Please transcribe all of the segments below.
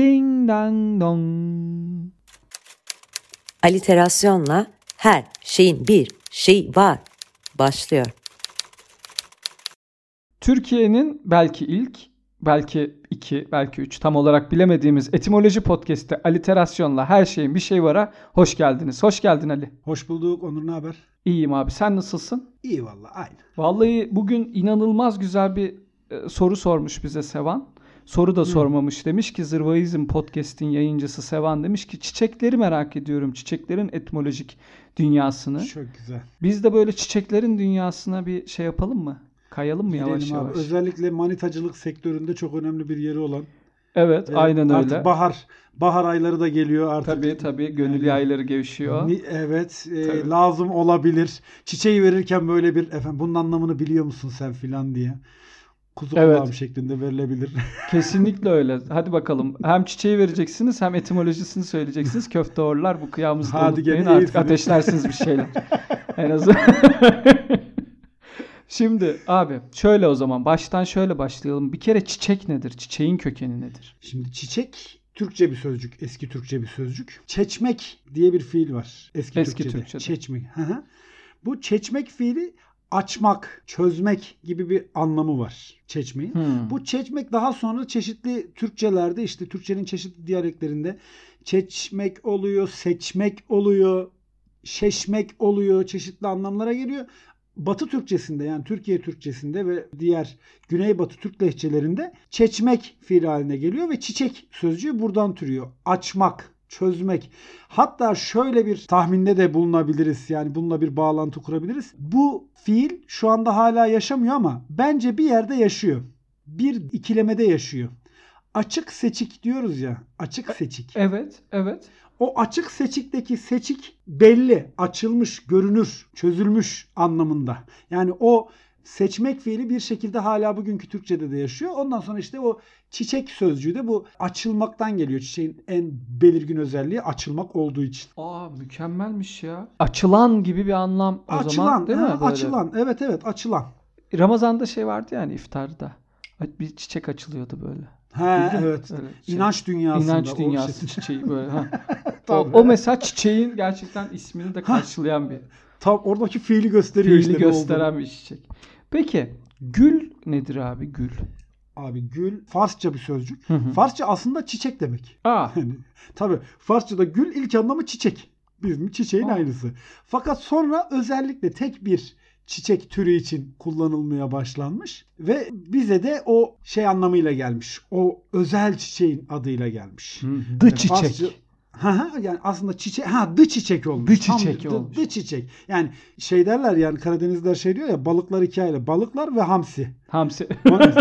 Ding dang dong. Aliterasyonla her şeyin bir şey var başlıyor. Türkiye'nin belki ilk, belki iki, belki üç tam olarak bilemediğimiz etimoloji podcast'te aliterasyonla her şeyin bir şey vara hoş geldiniz. Hoş geldin Ali. Hoş bulduk. Onur ne haber? İyiyim abi. Sen nasılsın? İyi valla aynı. Vallahi bugün inanılmaz güzel bir e, soru sormuş bize Sevan. Soru da sormamış. Demiş ki Zırvaizm Podcast'in yayıncısı Sevan demiş ki çiçekleri merak ediyorum. Çiçeklerin etimolojik dünyasını. Çok güzel. Biz de böyle çiçeklerin dünyasına bir şey yapalım mı? Kayalım mı yavaş Gidelim abi. yavaş? Özellikle manitacılık sektöründe çok önemli bir yeri olan. Evet, Ve aynen artık öyle. bahar bahar ayları da geliyor artık. Tabii tabii gönül Yani- yayları gevşiyor. Evet, e, Tabii. lazım olabilir. Çiçeği verirken böyle bir efendim bunun anlamını biliyor musun sen filan diye. Kuzu Evet. kulağım şeklinde verilebilir. Kesinlikle öyle. Hadi bakalım. Hem çiçeği vereceksiniz hem etimolojisini söyleyeceksiniz. Köfte orlar bu kıyamızı da Hadi unutmayın. Artık iyisiniz. ateşlersiniz bir şeyler. en azından. Şimdi abi şöyle o zaman baştan şöyle başlayalım. Bir kere çiçek nedir? Çiçeğin kökeni nedir? Şimdi çiçek Türkçe bir sözcük, eski Türkçe bir sözcük. Çeçmek diye bir fiil var eski, Eski Türkçe'de. Türkçe'de. Çeçmek. Bu çeçmek fiili açmak, çözmek gibi bir anlamı var çeçmeğin. Hmm. Bu çeçmek daha sonra çeşitli Türkçelerde işte Türkçenin çeşitli diyaleklerinde çeçmek oluyor, seçmek oluyor, şeşmek oluyor, çeşitli anlamlara geliyor. Batı Türkçesinde yani Türkiye Türkçesinde ve diğer Güneybatı Türk lehçelerinde çeçmek fiil haline geliyor ve çiçek sözcüğü buradan türüyor. Açmak, çözmek. Hatta şöyle bir tahminde de bulunabiliriz. Yani bununla bir bağlantı kurabiliriz. Bu fiil şu anda hala yaşamıyor ama bence bir yerde yaşıyor. Bir ikilemede yaşıyor. Açık seçik diyoruz ya. Açık seçik. Evet, evet. O açık seçikteki seçik belli, açılmış, görünür, çözülmüş anlamında. Yani o seçmek fiili bir şekilde hala bugünkü Türkçe'de de yaşıyor. Ondan sonra işte o çiçek sözcüğü de bu açılmaktan geliyor. Çiçeğin en belirgin özelliği açılmak olduğu için. Aa mükemmelmiş ya. Açılan gibi bir anlam o açılan, zaman değil mi? açılan. Evet evet açılan. Ramazan'da şey vardı yani iftarda. Bir çiçek açılıyordu böyle. Ha Bildin mi? evet. Öyle şey. İnanç dünyasında. İnanç dünyası şey- çiçeği böyle. Ha. o, o mesela çiçeğin gerçekten ismini de karşılayan bir Tam oradaki fiili gösteriyor fiili işte ne gösteren bir çiçek. Peki gül nedir abi gül? Abi gül Farsça bir sözcük. Hı hı. Farsça aslında çiçek demek. Aa, Yani, tabii Farsçada gül ilk anlamı çiçek. Bizim çiçeğin Aa. aynısı. Fakat sonra özellikle tek bir çiçek türü için kullanılmaya başlanmış ve bize de o şey anlamıyla gelmiş. O özel çiçeğin adıyla gelmiş. dı Yani çiçek. Farsça- Ha ha yani aslında çiçek ha dı çiçek olmuş. Dı Tam çiçek dı- olmuş. Dı çiçek. Yani şey derler yani Karadenizler şey diyor ya balıklar iki ayrı. Balıklar ve hamsi. Hamsi. Onun,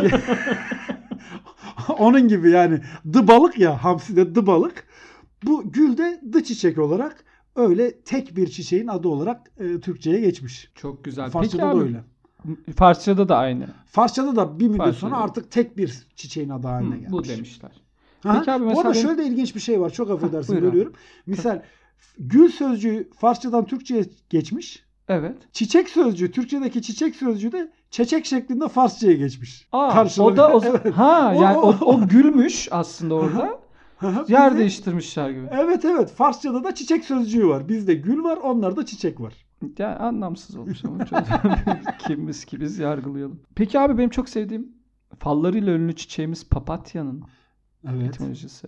Onun gibi yani dı balık ya hamsi de dı balık. Bu gül de dı çiçek olarak öyle tek bir çiçeğin adı olarak e, Türkçe'ye geçmiş. Çok güzel. Farsçada Peki da abi, öyle. Farsçada da aynı. Farsçada da bir müddet Farsçada sonra artık tek bir çiçeğin adı haline Hı, gelmiş. bu demişler. Ha, Peki abi Bu arada şöyle de ilginç bir şey var. Çok affedersin bölüyorum. Misal gül sözcüğü Farsçadan Türkçe'ye geçmiş. Evet. Çiçek sözcüğü Türkçedeki çiçek sözcüğü de çeçek şeklinde Farsçaya geçmiş. Aa, o da o, Evet. ha yani o, o- o gülmüş aslında orada. Yer Bize- değiştirmişler gibi. Evet evet Farsçada da çiçek sözcüğü var. Bizde gül var onlarda çiçek var. Ya anlamsız olmuş ama kimiz ki biz yargılayalım. Peki abi benim çok sevdiğim fallarıyla ünlü çiçeğimiz papatya'nın Evet. etimolojisi.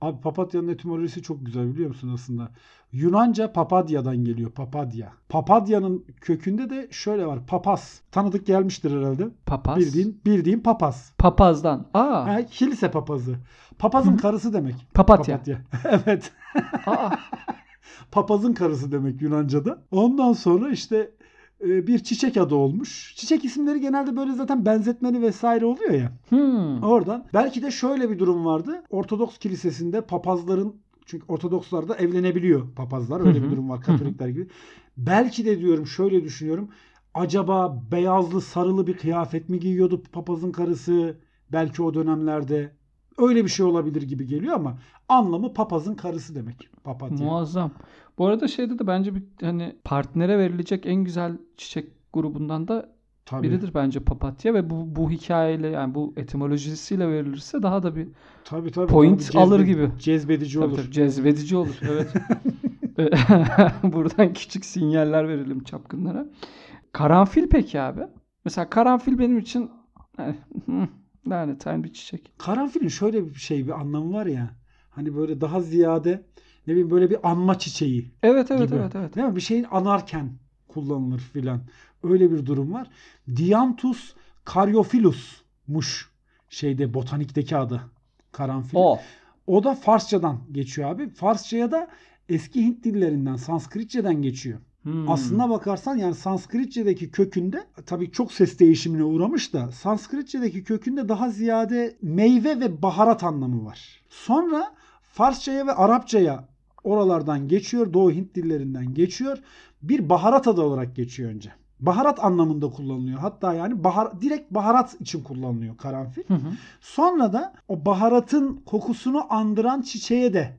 Abi papatyanın etimolojisi çok güzel biliyor musun aslında? Yunanca papadyadan geliyor. Papadya. Papadyanın kökünde de şöyle var. Papaz. Tanıdık gelmiştir herhalde. Papaz. Bildiğin bildiğin papaz. Papazdan. Aa. Ha, kilise papazı. Papazın Hı. karısı demek. Papatya. Papatya. evet. Aa. Papazın karısı demek Yunanca'da. Ondan sonra işte bir çiçek adı olmuş. Çiçek isimleri genelde böyle zaten benzetmeli vesaire oluyor ya. Hmm. Oradan belki de şöyle bir durum vardı. Ortodoks kilisesinde papazların çünkü Ortodokslar da evlenebiliyor papazlar. Öyle bir durum var. Katolikler gibi. Belki de diyorum şöyle düşünüyorum. Acaba beyazlı sarılı bir kıyafet mi giyiyordu papazın karısı? Belki o dönemlerde öyle bir şey olabilir gibi geliyor ama anlamı papazın karısı demek. Papatya. Muazzam. Bu arada şeyde de bence bir hani partnere verilecek en güzel çiçek grubundan da Tabii. biridir bence papatya ve bu bu hikayeyle yani bu etimolojisiyle verilirse daha da bir Tabii tabii. Point tabii, alır cezbe- gibi. Cezbedici tabii olur. tabii cezbedici olur. Evet. Buradan küçük sinyaller verelim çapkınlara. Karanfil peki abi? Mesela karanfil benim için yani, lanetine bir çiçek. Karanfilin şöyle bir şey bir anlamı var ya. Hani böyle daha ziyade ne bileyim böyle bir anma çiçeği Evet evet gibi. evet evet. Değil mi? Bir şeyin anarken kullanılır filan. Öyle bir durum var. Dianthus caryophyllus,muş şeyde botanikteki adı. Karanfil. O. O da Farsçadan geçiyor abi. Farsçaya da eski Hint dillerinden, Sanskritçeden geçiyor. Hmm. Aslına bakarsan yani Sanskritçedeki kökünde tabii çok ses değişimine uğramış da Sanskritçedeki kökünde daha ziyade meyve ve baharat anlamı var. Sonra Farsçaya ve Arapçaya oralardan geçiyor. Doğu Hint dillerinden geçiyor. Bir baharat adı olarak geçiyor önce. Baharat anlamında kullanılıyor. Hatta yani bahar, direkt baharat için kullanılıyor karanfil. Hı hı. Sonra da o baharatın kokusunu andıran çiçeğe de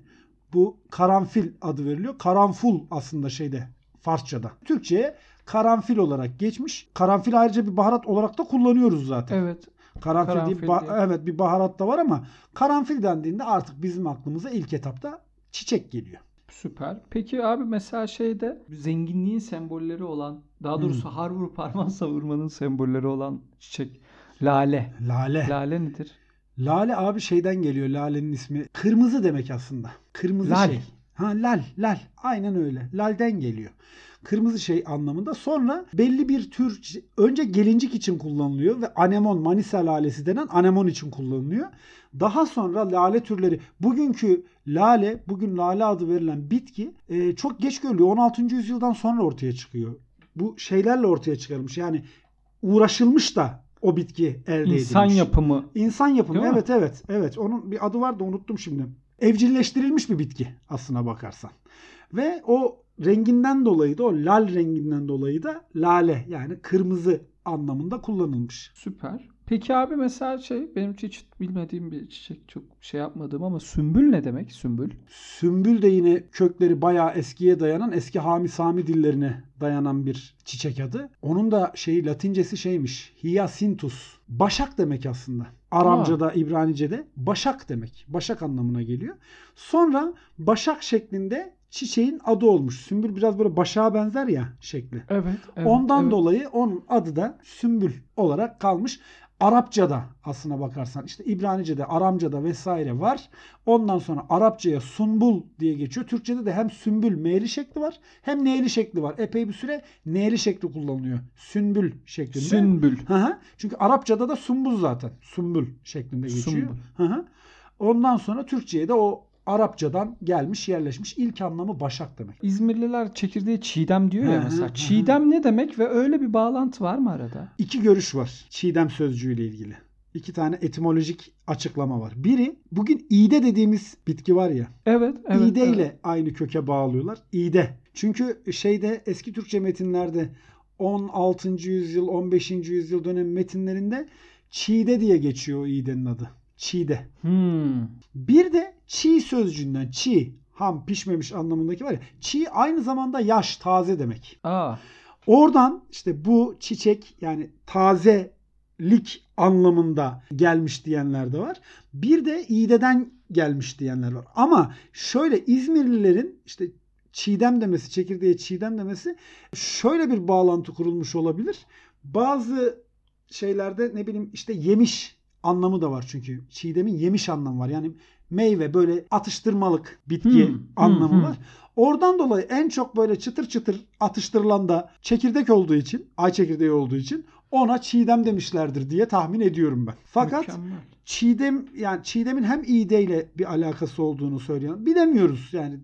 bu karanfil adı veriliyor. Karanful aslında şeyde Farsçada. Türkçe'ye karanfil olarak geçmiş. Karanfil ayrıca bir baharat olarak da kullanıyoruz zaten. Evet. Karanfil, Karanfil diye, ba- evet bir baharat da var ama karanfil dendiğinde artık bizim aklımıza ilk etapta çiçek geliyor. Süper. Peki abi mesela şeyde zenginliğin sembolleri olan daha doğrusu har vurup parmağı savurmanın sembolleri olan çiçek lale. Lale. Lale nedir? Lale abi şeyden geliyor. Lalenin ismi. Kırmızı demek aslında. Kırmızı Lal. şey. Ha lal, lal. Aynen öyle. Lalden geliyor. Kırmızı şey anlamında. Sonra belli bir tür önce gelincik için kullanılıyor ve anemon, Manisa lalesi denen anemon için kullanılıyor. Daha sonra lale türleri bugünkü lale, bugün lale adı verilen bitki e, çok geç görülüyor. 16. yüzyıldan sonra ortaya çıkıyor. Bu şeylerle ortaya çıkarılmış. Yani uğraşılmış da o bitki elde edilmiş. İnsan yapımı. İnsan yapımı Değil mi? evet evet evet onun bir adı var da unuttum şimdi. Evcilleştirilmiş bir bitki aslına bakarsan. Ve o renginden dolayı da o lal renginden dolayı da lale yani kırmızı anlamında kullanılmış. Süper. Peki abi mesela şey benim hiç bilmediğim bir çiçek çok şey yapmadığım ama sümbül ne demek? Sümbül. Sümbül de yine kökleri bayağı eskiye dayanan eski Hami Sami dillerine dayanan bir çiçek adı. Onun da şeyi latincesi şeymiş. Hyacinthus. Başak demek aslında. Aramca'da, İbranice'de başak demek. Başak anlamına geliyor. Sonra başak şeklinde çiçeğin adı olmuş. Sümbül biraz böyle başağa benzer ya şekli. Evet. evet Ondan evet. dolayı onun adı da sümbül olarak kalmış. Arapçada aslına bakarsan işte İbranice'de, Aramca'da vesaire var. Ondan sonra Arapçaya sunbul diye geçiyor. Türkçede de hem sümbül meyli şekli var hem neyli şekli var. Epey bir süre neyli şekli kullanılıyor. Sünbül şeklinde. Sümbül. Hı hı. Çünkü Arapçada da sumbul zaten. Sumbul şeklinde geçiyor. Sumbul. Hı hı. Ondan sonra Türkçe'ye de o Arapçadan gelmiş, yerleşmiş. İlk anlamı başak demek. İzmirliler çekirdeği çiğdem diyor ya mesela. Çiğdem ne demek ve öyle bir bağlantı var mı arada? İki görüş var çiğdem sözcüğüyle ilgili. İki tane etimolojik açıklama var. Biri bugün iğde dediğimiz bitki var ya. Evet. evet iğde ile evet. aynı köke bağlıyorlar. İğde. Çünkü şeyde eski Türkçe metinlerde 16. yüzyıl 15. yüzyıl dönem metinlerinde çiğde diye geçiyor iğdenin adı. Çiğde. Hmm. Bir de çiğ sözcüğünden çiğ ham pişmemiş anlamındaki var ya. Çiğ aynı zamanda yaş taze demek. Aa. Oradan işte bu çiçek yani tazelik anlamında gelmiş diyenler de var. Bir de iğdeden gelmiş diyenler var. Ama şöyle İzmirlilerin işte çiğdem demesi, çekirdeğe çiğdem demesi şöyle bir bağlantı kurulmuş olabilir. Bazı şeylerde ne bileyim işte yemiş anlamı da var çünkü. Çiğdemin yemiş anlamı var. Yani meyve böyle atıştırmalık bitki Hmm, anlamı hmm, var. Oradan dolayı en çok böyle çıtır çıtır atıştırılan da çekirdek olduğu için, ay çekirdeği olduğu için ona çiğdem demişlerdir diye tahmin ediyorum ben. Fakat Mükemmel. çiğdem yani çiğdemin hem iğdeyle bir alakası olduğunu söyleyen bilemiyoruz yani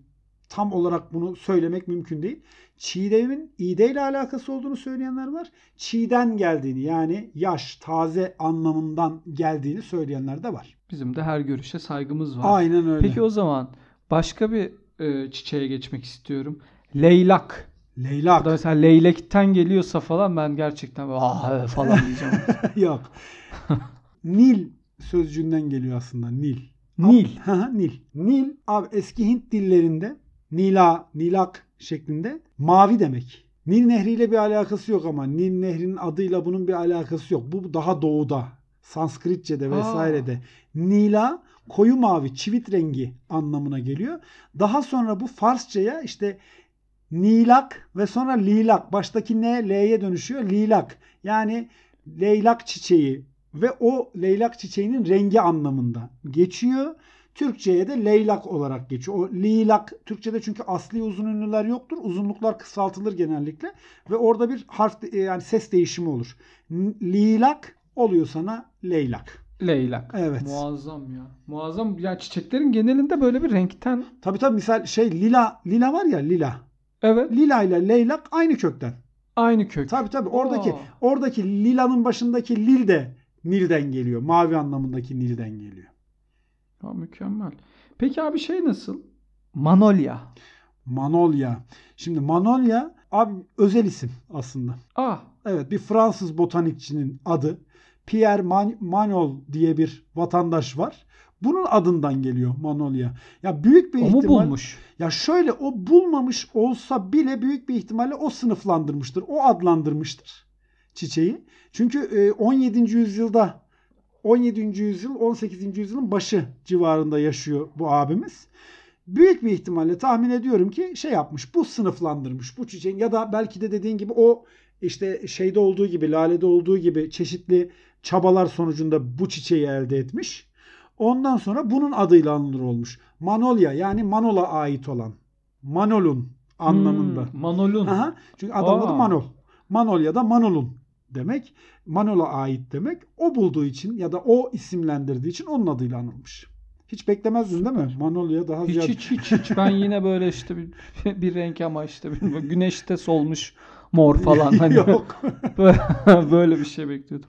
tam olarak bunu söylemek mümkün değil. Çiğdemin iğdeyle alakası olduğunu söyleyenler var. Çiğden geldiğini yani yaş, taze anlamından geldiğini söyleyenler de var. Bizim de her görüşe saygımız var. Aynen öyle. Peki o zaman başka bir e, çiçeğe geçmek istiyorum. Leylak. Leylak. Bu da mesela leylekten geliyorsa falan ben gerçekten ah evet falan diyeceğim. Yok. Nil sözcüğünden geliyor aslında. Nil. Nil. Nil. Nil abi eski Hint dillerinde Nila, Nilak şeklinde mavi demek. Nil Nehri ile bir alakası yok ama Nil Nehri'nin adıyla bunun bir alakası yok. Bu daha doğuda. Sanskritçe'de vesairede. Nila koyu mavi, çivit rengi anlamına geliyor. Daha sonra bu Farsçaya işte Nilak ve sonra Lilak. Baştaki ne L'ye dönüşüyor. Lilak. Yani leylak çiçeği ve o leylak çiçeğinin rengi anlamında geçiyor. Türkçe'ye de leylak olarak geçiyor. O lilak Türkçe'de çünkü asli uzun ünlüler yoktur. Uzunluklar kısaltılır genellikle ve orada bir harf yani ses değişimi olur. Lilak oluyor sana leylak. Leylak. Evet. Muazzam ya. Muazzam. Ya çiçeklerin genelinde böyle bir renkten. Tabii tabii misal şey lila lila var ya lila. Evet. Lila ile leylak aynı kökten. Aynı kök. Tabii tabii oradaki Aa. oradaki lilanın başındaki lil de Nil'den geliyor. Mavi anlamındaki Nil'den geliyor. Ha, mükemmel. Peki abi şey nasıl? Manolya. Manolya. Şimdi Manolya abi özel isim aslında. Ah. Evet bir Fransız botanikçinin adı. Pierre Man- Manol diye bir vatandaş var. Bunun adından geliyor Manolya. Ya büyük bir O mu ihtimal bulmuş? ya şöyle o bulmamış olsa bile büyük bir ihtimalle o sınıflandırmıştır. O adlandırmıştır çiçeği. Çünkü e, 17. yüzyılda 17. yüzyıl 18. yüzyılın başı civarında yaşıyor bu abimiz. Büyük bir ihtimalle tahmin ediyorum ki şey yapmış. Bu sınıflandırmış bu çiçeğin ya da belki de dediğin gibi o işte şeyde olduğu gibi lalede olduğu gibi çeşitli çabalar sonucunda bu çiçeği elde etmiş. Ondan sonra bunun adıyla anılır olmuş. Manolya yani Manol'a ait olan. Manolun anlamında. Hmm, Manolun. Aha, çünkü adamın adı. Manol. Manolya da Manolun demek. Manol'a ait demek. O bulduğu için ya da o isimlendirdiği için onun adıyla anılmış. Hiç beklemezdin değil mi? Manolya daha Hiç ziyade. hiç hiç hiç. Ben yine böyle işte bir, bir renk ama işte bilmiyorum. Güneşte solmuş mor falan. Hani Yok. böyle, bir şey bekliyordum.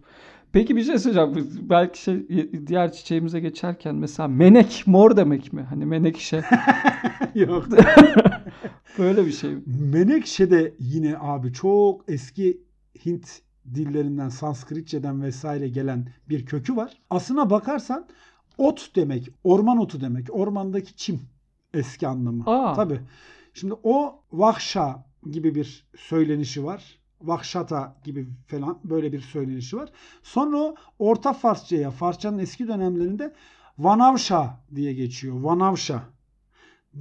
Peki bir şey söyleyeceğim. Belki şey diğer çiçeğimize geçerken mesela menek mor demek mi? Hani menekşe Yok. böyle bir şey mi? Menekşe de yine abi çok eski Hint dillerinden, Sanskritçeden vesaire gelen bir kökü var. Aslına bakarsan ot demek, orman otu demek. Ormandaki çim eski anlamı. Aa. Tabii. Şimdi o vahşa gibi bir söylenişi var. Vahşata gibi falan böyle bir söylenişi var. Sonra o Orta Farsçaya, Farsçanın eski dönemlerinde Vanavşa diye geçiyor. Vanavşa.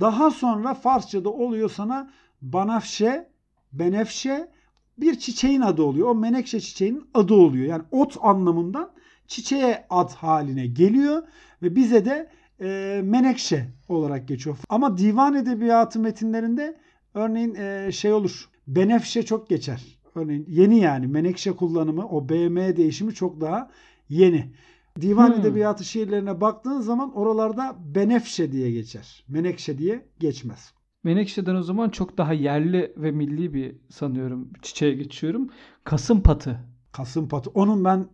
Daha sonra Farsçada oluyor sana Banafşe, Benefşe bir çiçeğin adı oluyor. O menekşe çiçeğinin adı oluyor. Yani ot anlamından çiçeğe ad haline geliyor ve bize de e, menekşe olarak geçiyor. Ama divan edebiyatı metinlerinde örneğin e, şey olur. Benefşe çok geçer. Örneğin yeni yani menekşe kullanımı o BM değişimi çok daha yeni. Divan Hmm. edebiyatı şiirlerine baktığın zaman oralarda benefşe diye geçer. Menekşe diye geçmez. Menekşe'den o zaman çok daha yerli ve milli bir sanıyorum çiçeğe geçiyorum. Kasım patı. Kasım patı. Onun ben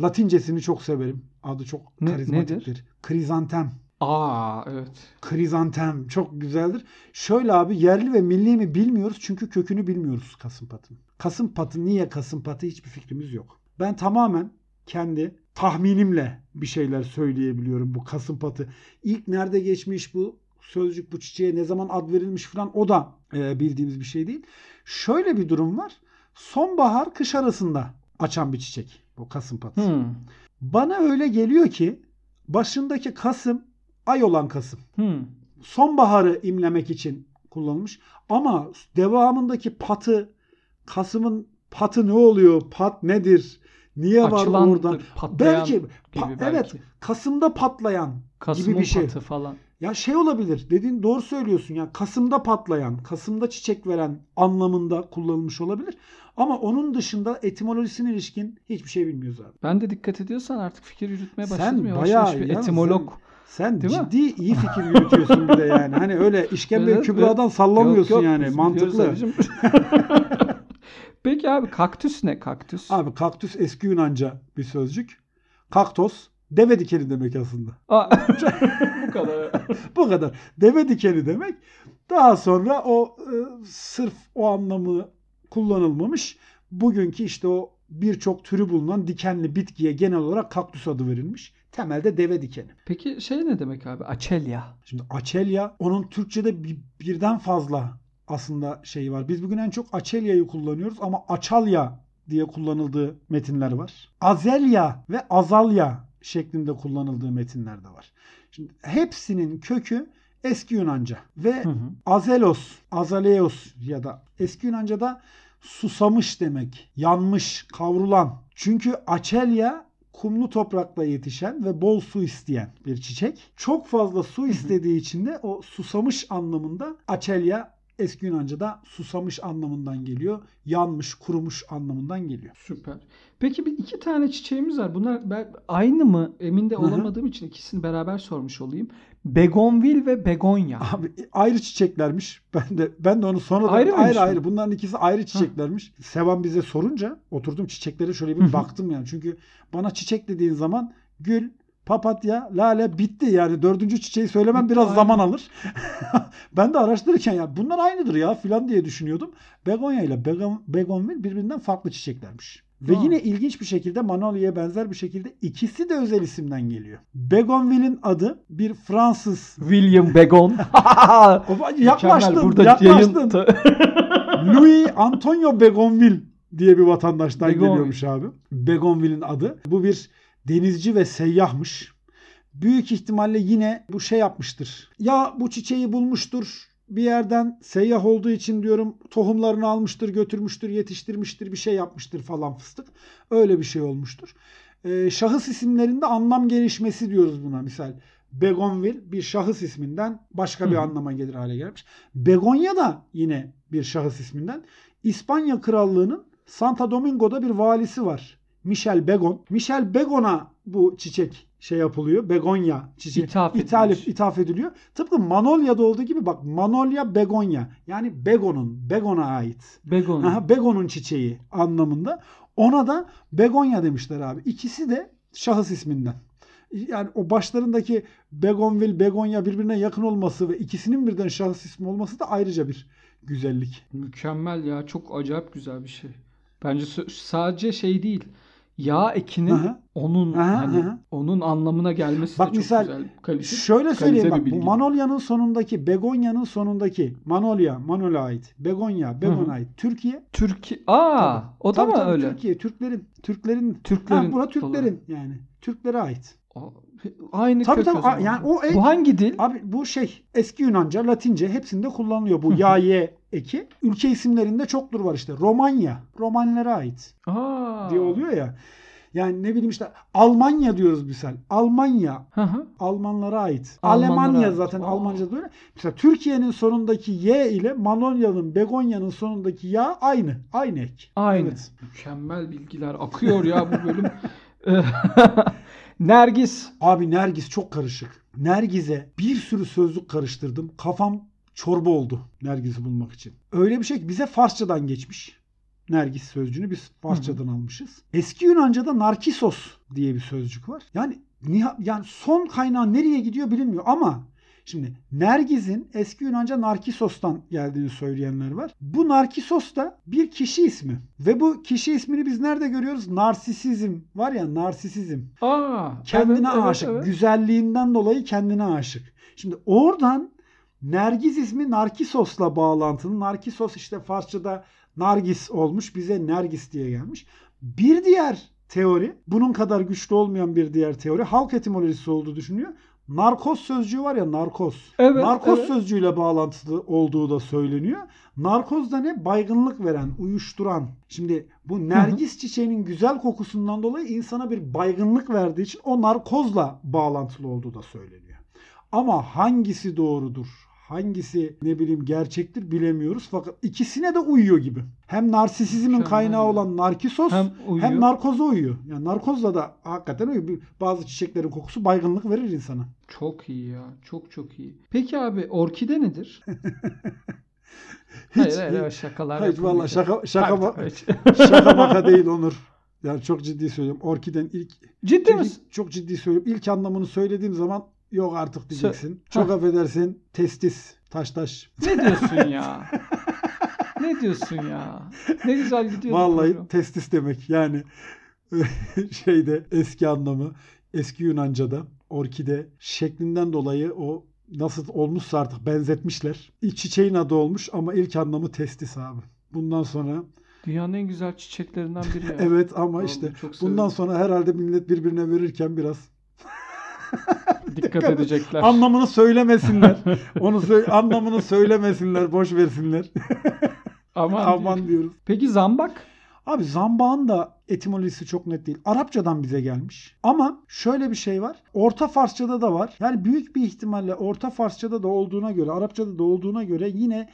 Latincesini çok severim. Adı çok Ne- karizmatiktir. Krizantem. Aa evet. Krizantem çok güzeldir. Şöyle abi yerli ve milli mi bilmiyoruz çünkü kökünü bilmiyoruz kasım patının. Kasım patı niye kasım patı hiçbir fikrimiz yok. Ben tamamen kendi tahminimle bir şeyler söyleyebiliyorum bu kasım patı. İlk nerede geçmiş bu sözcük bu çiçeğe ne zaman ad verilmiş falan o da e, bildiğimiz bir şey değil. Şöyle bir durum var. Sonbahar kış arasında açan bir çiçek bu kasım patı. Hmm. Bana öyle geliyor ki başındaki Kasım ay olan Kasım. Hmm. Sonbaharı imlemek için kullanılmış. Ama devamındaki patı Kasım'ın patı ne oluyor? Pat nedir? Niye var orada? Belki, pa- belki. evet Kasım'da patlayan Kasım'ın gibi bir şey. patı falan. Ya şey olabilir. Dediğin doğru söylüyorsun ya. Kasım'da patlayan, Kasım'da çiçek veren anlamında kullanılmış olabilir. Ama onun dışında etimolojisine ilişkin hiçbir şey bilmiyoruz abi. Ben de dikkat ediyorsan artık fikir yürütmeye Sen başladım. Yavaş bayağı bir etimolog. Sen mi? ciddi iyi fikir yürütüyorsun bir de yani. Hani öyle işkembe Evet, kübradan evet. sallamıyorsun Yok, yok, yani. Mantıklı. Peki abi kaktüs ne kaktüs? Abi kaktüs eski Yunanca bir sözcük. Kaktos deve dikeni demek aslında. Bu kadar. Bu kadar. Deve dikeni demek. Daha sonra o e, sırf o anlamı kullanılmamış. Bugünkü işte o birçok türü bulunan dikenli bitkiye genel olarak kaktüs adı verilmiş. Temelde deve dikeni. Peki şey ne demek abi? Açelya. Şimdi açelya onun Türkçe'de bir- birden fazla aslında şey var. Biz bugün en çok Açelya'yı kullanıyoruz ama Açalya diye kullanıldığı metinler var. Azelya ve Azalya şeklinde kullanıldığı metinler de var. Şimdi hepsinin kökü eski Yunanca ve Hı hı. azelos, azaleos ya da eski Yunanca'da susamış demek, yanmış, kavrulan. Çünkü açelya kumlu toprakta yetişen ve bol su isteyen bir çiçek. Çok fazla su istediği için de o susamış anlamında açelya eski Yunanca'da susamış anlamından geliyor. Yanmış, kurumuş anlamından geliyor. Süper. Peki bir iki tane çiçeğimiz var. Bunlar ben, aynı mı? Emin de Hı hı. olamadığım için ikisini beraber sormuş olayım. Begonvil ve begonya. Abi ayrı çiçeklermiş. Ben de ben de onu sonra da- Ayrı ayrı ayrı. Bunların ikisi ayrı çiçeklermiş. Sevan bize sorunca oturdum çiçeklere şöyle Hı bir hı. baktım yani. Çünkü bana çiçek dediğin zaman gül, papatya, lale bitti yani. Dördüncü çiçeği söylemem Bitti, biraz aynen. zaman alır. ben de araştırırken ya bunlar aynıdır ya filan diye düşünüyordum. Begonya ile begon, begonvil birbirinden farklı çiçeklermiş. Ve Aa. yine ilginç bir şekilde Manolya'ya benzer bir şekilde ikisi de özel isimden geliyor. Begonvil'in adı bir Fransız William Begon. yaklaştın. Burada yaklaştın. yayın Louis Antonio Begonville diye bir vatandaştan Begonville. geliyormuş abi. Begonville'in adı. Bu bir denizci ve seyyahmış. Büyük ihtimalle yine bu şey yapmıştır. Ya bu çiçeği bulmuştur bir yerden seyyah olduğu için diyorum tohumlarını almıştır, götürmüştür, yetiştirmiştir, bir şey yapmıştır falan fıstık. Öyle bir şey olmuştur. Ee, şahıs isimlerinde anlam gelişmesi diyoruz buna. Misal Begonville bir şahıs isminden başka bir hı. anlama gelir hale gelmiş. Begonya da yine bir şahıs isminden. İspanya Krallığı'nın Santa Domingo'da bir valisi var. Michel Begon. Michel Begon'a bu çiçek şey yapılıyor. Begonya çiçeği. İthaf edilmiş. ithaf ediliyor. Tıpkı Manolya'da olduğu gibi bak Manolya Begonya. Yani Begon'un, Begon'a ait. Begon. Aha, Begon'un çiçeği anlamında. Ona da Begonya demişler abi. İkisi de şahıs isminden. Yani o başlarındaki Begonville, Begonya birbirine yakın olması ve ikisinin birden şahıs ismi olması da ayrıca bir güzellik. Mükemmel ya. Çok acayip güzel bir şey. Bence sadece şey değil. Yağ ekinin Aha. onun Aha, hani aha. onun anlamına gelmesi Bak de çok misal, güzel. Kalite, Şöyle söyleyeyim bak bu. Manolya'nın sonundaki Begonya'nın sonundaki Manolya, Manolya ait. Begonya, Begon'a ait. Türkiye. Türkiye. Aa, Tabii. o da Tabii mı tabii, öyle? Türkiye, Türklerin, Türklerin, Türklerin ha, buna Türklerin yani. Türklere ait. Aa, Aynı Tabii kök tabii, o yani o en- Bu hangi dil? Abi bu şey eski Yunanca, Latince hepsinde kullanılıyor bu ya ye eki. Ülke isimlerinde çoktur var işte. Romanya, Romanlara ait Aa. diye oluyor ya. Yani ne bileyim işte Almanya diyoruz misal. Almanya Hı hı. Almanlara ait. Almanlara Almanya ait. zaten Aa. Almanca'da öyle. Mesela Türkiye'nin sonundaki Y ile Manonya'nın, Begonya'nın sonundaki ya aynı. Aynı ek. Aynı. Evet. Mükemmel bilgiler akıyor ya bu bölüm. Nergis. Abi Nergis çok karışık. Nergiz'e bir sürü sözlük karıştırdım. Kafam çorba oldu Nergiz'i bulmak için. Öyle bir şey ki bize Farsçadan geçmiş. Nergis sözcüğünü biz Farsçadan almışız. Eski Yunanca'da Narkisos diye bir sözcük var. Yani yani son kaynağı nereye gidiyor bilinmiyor ama şimdi Nergiz'in eski Yunanca Narkisos'tan geldiğini söyleyenler var. Bu Narkisos da bir kişi ismi. Ve bu kişi ismini biz nerede görüyoruz? Narsisizm var ya narsisizm Aa. kendine evet, evet, aşık. evet. Güzelliğinden dolayı kendine aşık. Şimdi oradan Nergiz ismi Narkisos'la bağlantılı. Narkisos işte Farsçada Nargis olmuş. Bize Nergis diye gelmiş. Bir diğer teori, bunun kadar güçlü olmayan bir diğer teori halk etimolojisi olduğu düşünüyor. Narkoz sözcüğü var ya narkoz. Evet, narkoz evet. sözcüğüyle bağlantılı olduğu da söyleniyor. Narkoz da ne? Baygınlık veren, uyuşturan. Şimdi bu nergis çiçeğinin güzel kokusundan dolayı insana bir baygınlık verdiği için o narkozla bağlantılı olduğu da söyleniyor. Ama hangisi doğrudur? Hangisi ne bileyim gerçektir bilemiyoruz. Fakat ikisine de uyuyor gibi. Hem narsisizmin kaynağı olan narkisos Hem hem, uyuyor. narkoza uyuyor. Yani narkozla da hakikaten uyuyor. Bazı çiçeklerin kokusu baygınlık verir insana. Çok iyi ya. Çok çok iyi. Peki abi orkide nedir? hayır, hayır, hayır, şakalar Hayır vallahi şaka şaka Tabii, ba- tabii. şaka maka değil Onur. Yani çok ciddi söylüyorum. Orkiden ilk Ciddi çünkü misin? çok ciddi söylüyorum. İlk anlamını söylediğim zaman yok artık diyeceksin. Çok affedersin. Testis. Taş taş. Ne diyorsun ya? ne diyorsun ya? Ne güzel gidiyor. Vallahi program. testis demek. Yani şeyde eski anlamı eski Yunanca'da orkide şeklinden dolayı o nasıl olmuşsa artık benzetmişler. İlk çiçeğin adı olmuş ama ilk anlamı testis abi. Bundan sonra Dünyanın en güzel çiçeklerinden biri ya. evet ama Vallahi işte bundan sonra herhalde millet birbirine verirken biraz Dikkat edecekler. anlamını söylemesinler. Onu sö- anlamını söylemesinler, boş versinler. Aman, Aman diyoruz. Peki zambak? Abi zambağın da etimolojisi çok net değil. Arapçadan bize gelmiş. Ama şöyle bir şey var. Orta Farsçada da var. Yani büyük bir ihtimalle Orta Farsçada da olduğuna göre, Arapçada da olduğuna göre yine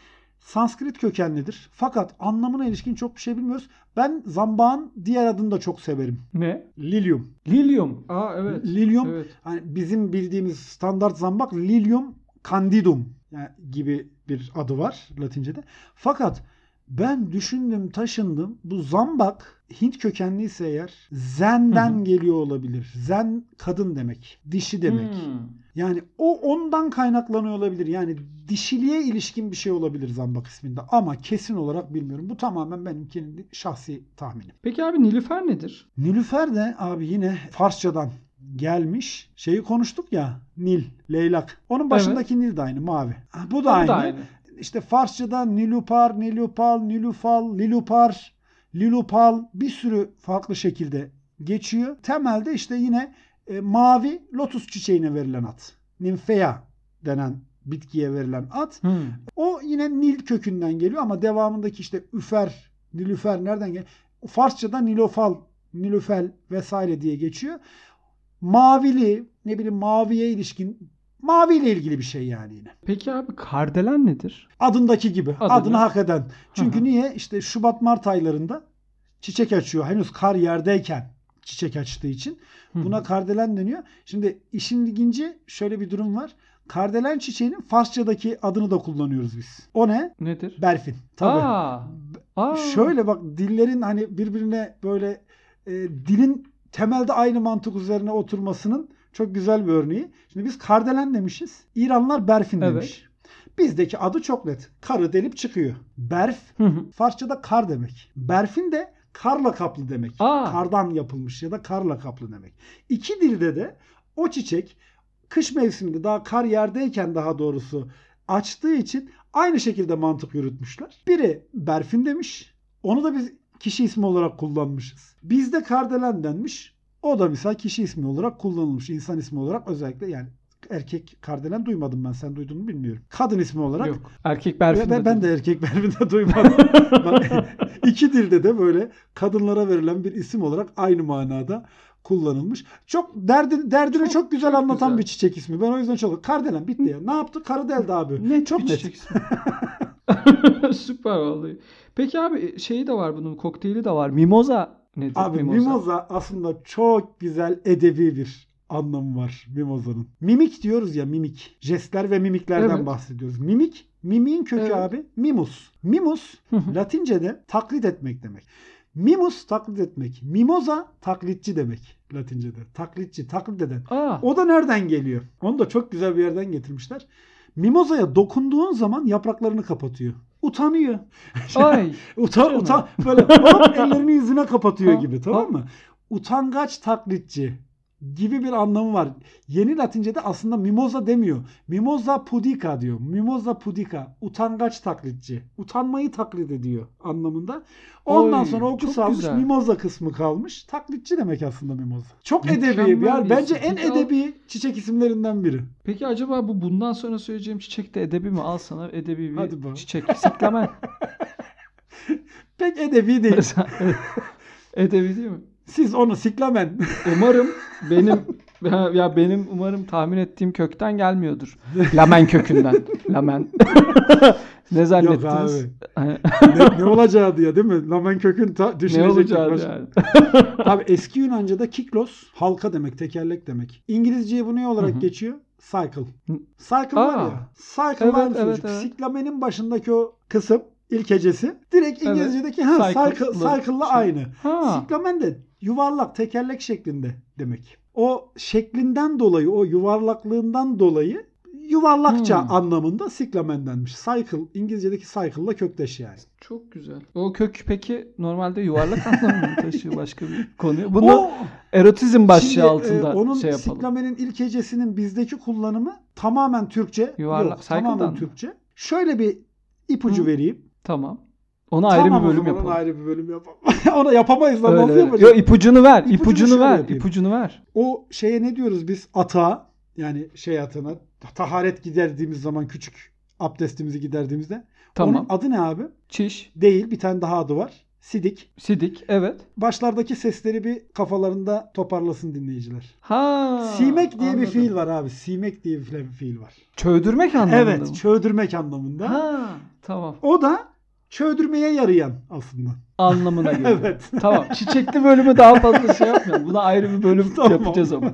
Sanskrit kökenlidir. Fakat anlamına ilişkin çok bir şey bilmiyoruz. Ben zambağın diğer adını da çok severim. Ne? Lilium. Lilium. Aa evet. Lilium Evet. hani bizim bildiğimiz standart zambak Lilium candidum yani gibi bir adı var Latincede. Fakat ben düşündüm taşındım. Bu zambak Hint kökenliyse eğer Zen'den Hı hı. geliyor olabilir. Zen kadın demek. Dişi demek. Hmm. Yani o ondan kaynaklanıyor olabilir. Yani dişiliğe ilişkin bir şey olabilir zambak isminde. Ama kesin olarak bilmiyorum. Bu tamamen benim kendi şahsi tahminim. Peki abi Nilüfer nedir? Nilüfer de abi yine Farsçadan gelmiş. Şeyi konuştuk ya Nil, leylak. Onun başındaki Nil de aynı mavi. Bu da Bu aynı. da aynı. İşte Farsçada Nilupar, Nilupal, Nilufal, Lilupar, Lilupal bir sürü farklı şekilde geçiyor. Temelde işte yine e, mavi lotus çiçeğine verilen ad. Nymphea denen bitkiye verilen ad. Hmm. O yine Nil kökünden geliyor ama devamındaki işte üfer, nilüfer nereden geliyor? Farsçada nilofal, nilüfel vesaire diye geçiyor. Mavili, ne bileyim maviye ilişkin, maviyle ilgili bir şey yani yine. Peki abi kardelen nedir? Adındaki gibi. Adını- Adını hak eden. Çünkü niye? İşte Şubat Mart aylarında çiçek açıyor. Henüz kar yerdeyken çiçek açtığı için. Buna kardelen deniyor. Şimdi işin ilginci şöyle bir durum var. Kardelen çiçeğinin Farsçadaki adını da kullanıyoruz biz. O ne? nedir? Berfin. Tabii. Aa. Aa. Şöyle bak dillerin hani birbirine böyle e, dilin temelde aynı mantık üzerine oturmasının çok güzel bir örneği. Şimdi biz kardelen demişiz. İranlılar berfin Evet. demiş. Bizdeki adı çok net. Karı delip çıkıyor. Berf Hı hı. Farsçada kar demek. Berfin de karla kaplı demek. Aa. Kardan yapılmış ya da karla kaplı demek. İki dilde de o çiçek kış mevsiminde daha kar yerdeyken daha doğrusu açtığı için aynı şekilde mantık yürütmüşler. Biri berfin demiş. Onu da biz kişi ismi olarak kullanmışız. Bizde kardelen denmiş. O da mesela kişi ismi olarak kullanılmış. İnsan ismi olarak özellikle yani erkek kardelen duymadım ben. Sen duydun mu bilmiyorum. Kadın ismi olarak Yok. Erkek berfin. ben, ben de erkek berfinde duymadım. İki dilde de böyle kadınlara verilen bir isim olarak aynı manada kullanılmış. Çok derdini, derdini çok, Çok- güzel çok anlatan güzel. bir çiçek ismi. Ben o yüzden çok Kardelen bitti ya. Ne yaptı? Karı deldi abi. Net çok bir net. çiçek ismi. Süper vallahi. Peki abi şeyi de var bunun kokteyli de var. Mimoza nedir? Abi mimoza. aslında çok güzel edebi bir anlamı var mimozanın. Mimik diyoruz ya mimik. Jestler ve mimiklerden Evet. bahsediyoruz. Mimik, mimiğin kökü Evet. abi mimus. Mimus. Latince'de taklit etmek demek. Mimus taklit etmek. Mimoza taklitçi demek Latince'de. Taklitçi, taklit eden. Aa. O da nereden geliyor? Onu da çok güzel bir yerden getirmişler. Mimozaya dokunduğun zaman yapraklarını kapatıyor. Utanıyor. Ay. Utan, Canım. utan böyle ellerini yüzüne kapatıyor gibi tamam mı? Utangaç taklitçi gibi bir anlamı var. Yeni Latince'de aslında mimoza demiyor. Mimoza pudica diyor. Mimoza pudica. Utangaç taklitçi. Utanmayı taklit ediyor anlamında. Ondan Oy, sonra o kısalmış. güzel. Mimoza kısmı kalmış. Taklitçi demek aslında mimoza. Çok Mükemmel edebi. bir Yani bence en Peki edebi çiçek isimlerinden biri. Peki acaba bu bundan sonra söyleyeceğim çiçek de edebi mi? Al sana edebi bir Hadi bakalım. çiçek. Siklamen. Pek edebi değil. edebi değil mi? Siz onu siklamen. Umarım benim ya, benim umarım tahmin ettiğim kökten gelmiyordur. Lamen kökünden. Lamen. ne Yok zannettiniz? abi. ne, ne olacağı diye değil mi? Lamen kökün ta, ne düşünecek olacağı baş- yani. Abi eski Yunanca'da kiklos halka demek, tekerlek demek. İngilizceye bu ne olarak Hı hı. geçiyor? Cycle. Cycle var Aa. ya. Cycle Evet, aynı evet, evet. Siklamenin başındaki o kısım ilk hecesi direkt Evet. İngilizce'deki ha cycle, cycle'la şey. aynı. Ha. Siklamen de yuvarlak, tekerlek şeklinde demek. O şeklinden dolayı, o yuvarlaklığından dolayı yuvarlakça Hmm. anlamında siklamen denmiş. Cycle, İngilizce'deki cycle'la kökteş yani. Çok güzel. O kök peki normalde yuvarlak anlamı mı taşıyor başka bir konuya? Bunu O erotizm başlığı Şimdi, e, altında onun şey yapalım. siklamenin ilk hecesinin bizdeki kullanımı Tamamen Türkçe. Yuvarlak- Yok, tamamen mı? Türkçe. Şöyle bir ipucu Hı. vereyim. Tamam. Ona ayrı tamam bir o bölüm yapalım. Ona ayrı bir bölüm yapalım. Ona yapamayız lan Öyle, nasıl yapacağız? Yo, ipucunu ver. İpucunu ipucunu ver. yapayım. ipucunu ver. O şeye ne diyoruz biz? Atağa yani şey atına taharet giderdiğimiz zaman küçük abdestimizi giderdiğimizde. Tamam. Onun adı ne abi? Çiş, Değil bir tane daha adı var. Sidik. sidik, evet. Başlardaki sesleri bir kafalarında toparlasın dinleyiciler. Ha. Simek diye bir anladım. fiil var abi. Simek diye bir fiil var. Çöldürmek anlamında evet, mı? çöldürmek anlamında. Ha, tamam. O da çöldürmeye yarayan aslında. Anlamına geliyor. Evet. Tamam. Çiçekli bölümü daha fazla şey yapmayalım. Buna ayrı bir bölüm Tamam. yapacağız ama.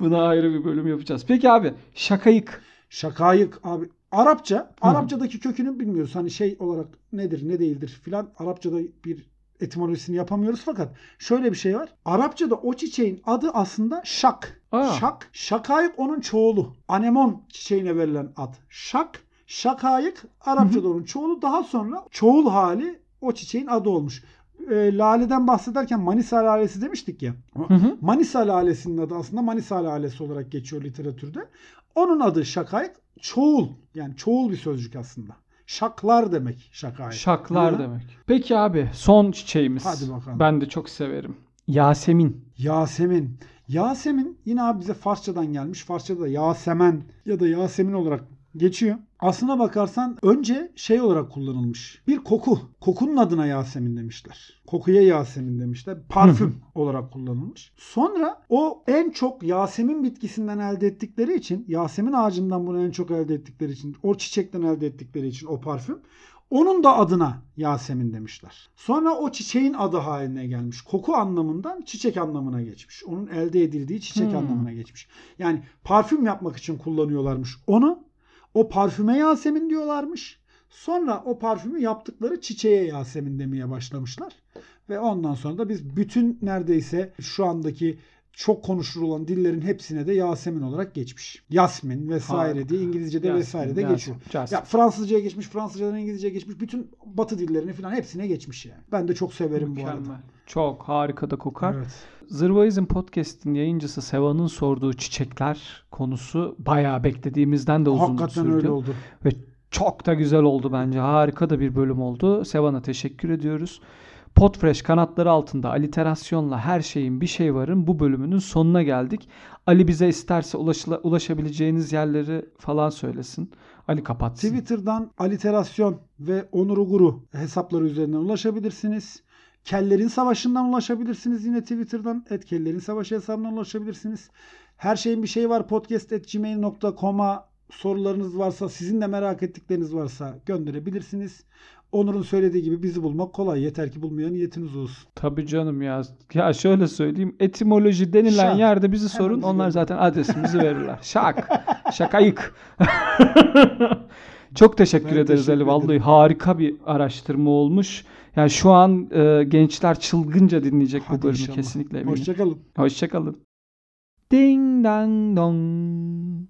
Buna ayrı bir bölüm yapacağız. Peki abi şakayık. Şakayık abi. Arapça, Arapçadaki kökünü bilmiyoruz. Hani şey olarak nedir, ne değildir filan. Arapçada bir etimolojisini yapamıyoruz fakat şöyle bir şey var. Arapçada o çiçeğin adı aslında şak. Aa. Şak, şakayık onun çoğulu. Anemon çiçeğine verilen ad. Şak, şakayık Arapçada onun çoğulu. Daha sonra çoğul hali o çiçeğin adı olmuş. E, laleden bahsederken Manisa lalesi demiştik ya. Hı hı. Manisa lalesinin adı aslında Manisa lalesi olarak geçiyor literatürde. Onun adı şakayık. Çoğul. Yani çoğul bir sözcük aslında. Şaklar demek şakayık. Şaklar Ha. demek. Peki abi son çiçeğimiz. Hadi bakalım. Ben de çok severim. Yasemin. Yasemin. Yasemin yine abi bize Farsçadan gelmiş. Farsçada da Yasemen ya da Yasemin olarak geçiyor. Aslına bakarsan önce şey olarak kullanılmış. Bir koku. Kokunun adına Yasemin demişler. Kokuya Yasemin demişler. Parfüm olarak kullanılmış. Sonra o en çok Yasemin bitkisinden elde ettikleri için, Yasemin ağacından bunu en çok elde ettikleri için, o çiçekten elde ettikleri için o parfüm onun da adına Yasemin demişler. Sonra o çiçeğin adı haline gelmiş. Koku anlamından çiçek anlamına geçmiş. Onun elde edildiği çiçek Hmm. anlamına geçmiş. Yani parfüm yapmak için kullanıyorlarmış onu. O parfüme Yasemin diyorlarmış. Sonra o parfümü yaptıkları çiçeğe Yasemin demeye başlamışlar. Ve ondan sonra da biz bütün neredeyse şu andaki çok konuşulur olan dillerin hepsine de Yasemin olarak geçmiş. Yasmin vesaire Harika. diye İngilizce'de Yasemin, vesaire de Yasemin, geçiyor. Yasemin. Ya Fransızca'ya geçmiş, Fransızcadan İngilizce'ye geçmiş. Bütün batı dillerini falan hepsine geçmiş yani. Ben de çok severim bu Mükemmel. arada. Çok harika da kokar. Evet. Zırvaizm Podcast'in yayıncısı Seva'nın sorduğu çiçekler konusu bayağı beklediğimizden de uzun Hakikaten sürdü. öyle oldu. Ve çok da güzel oldu bence. Harika da bir bölüm oldu. Sevan'a teşekkür ediyoruz. Podfresh kanatları altında aliterasyonla her şeyin bir şey varın bu bölümünün sonuna geldik. Ali bize isterse ulaşıla- ulaşabileceğiniz yerleri falan söylesin. Ali kapatsın. Twitter'dan aliterasyon ve Onur Uguru hesapları üzerinden ulaşabilirsiniz. Kellerin Savaşı'ndan ulaşabilirsiniz yine Twitter'dan. Et Kellerin Savaşı hesabından ulaşabilirsiniz. Her şeyin bir şey var podcast.gmail.com'a sorularınız varsa, sizin de merak ettikleriniz varsa gönderebilirsiniz. Onur'un söylediği gibi bizi bulmak kolay. Yeter ki bulmaya niyetiniz olsun. Tabii canım ya. Ya şöyle söyleyeyim. Etimoloji denilen Şak. yerde bizi Hemen sorun. bizi Onlar gönderin. zaten adresimizi verirler. Şak. Şakayık. Çok teşekkür Ben ederiz teşekkür Ali. Vallahi harika bir araştırma olmuş. Yani şu an e, gençler çılgınca dinleyecek bu Hadi bölümü inşallah. kesinlikle eminim. Hoşçakalın. Hoşçakalın. Ding dang dong.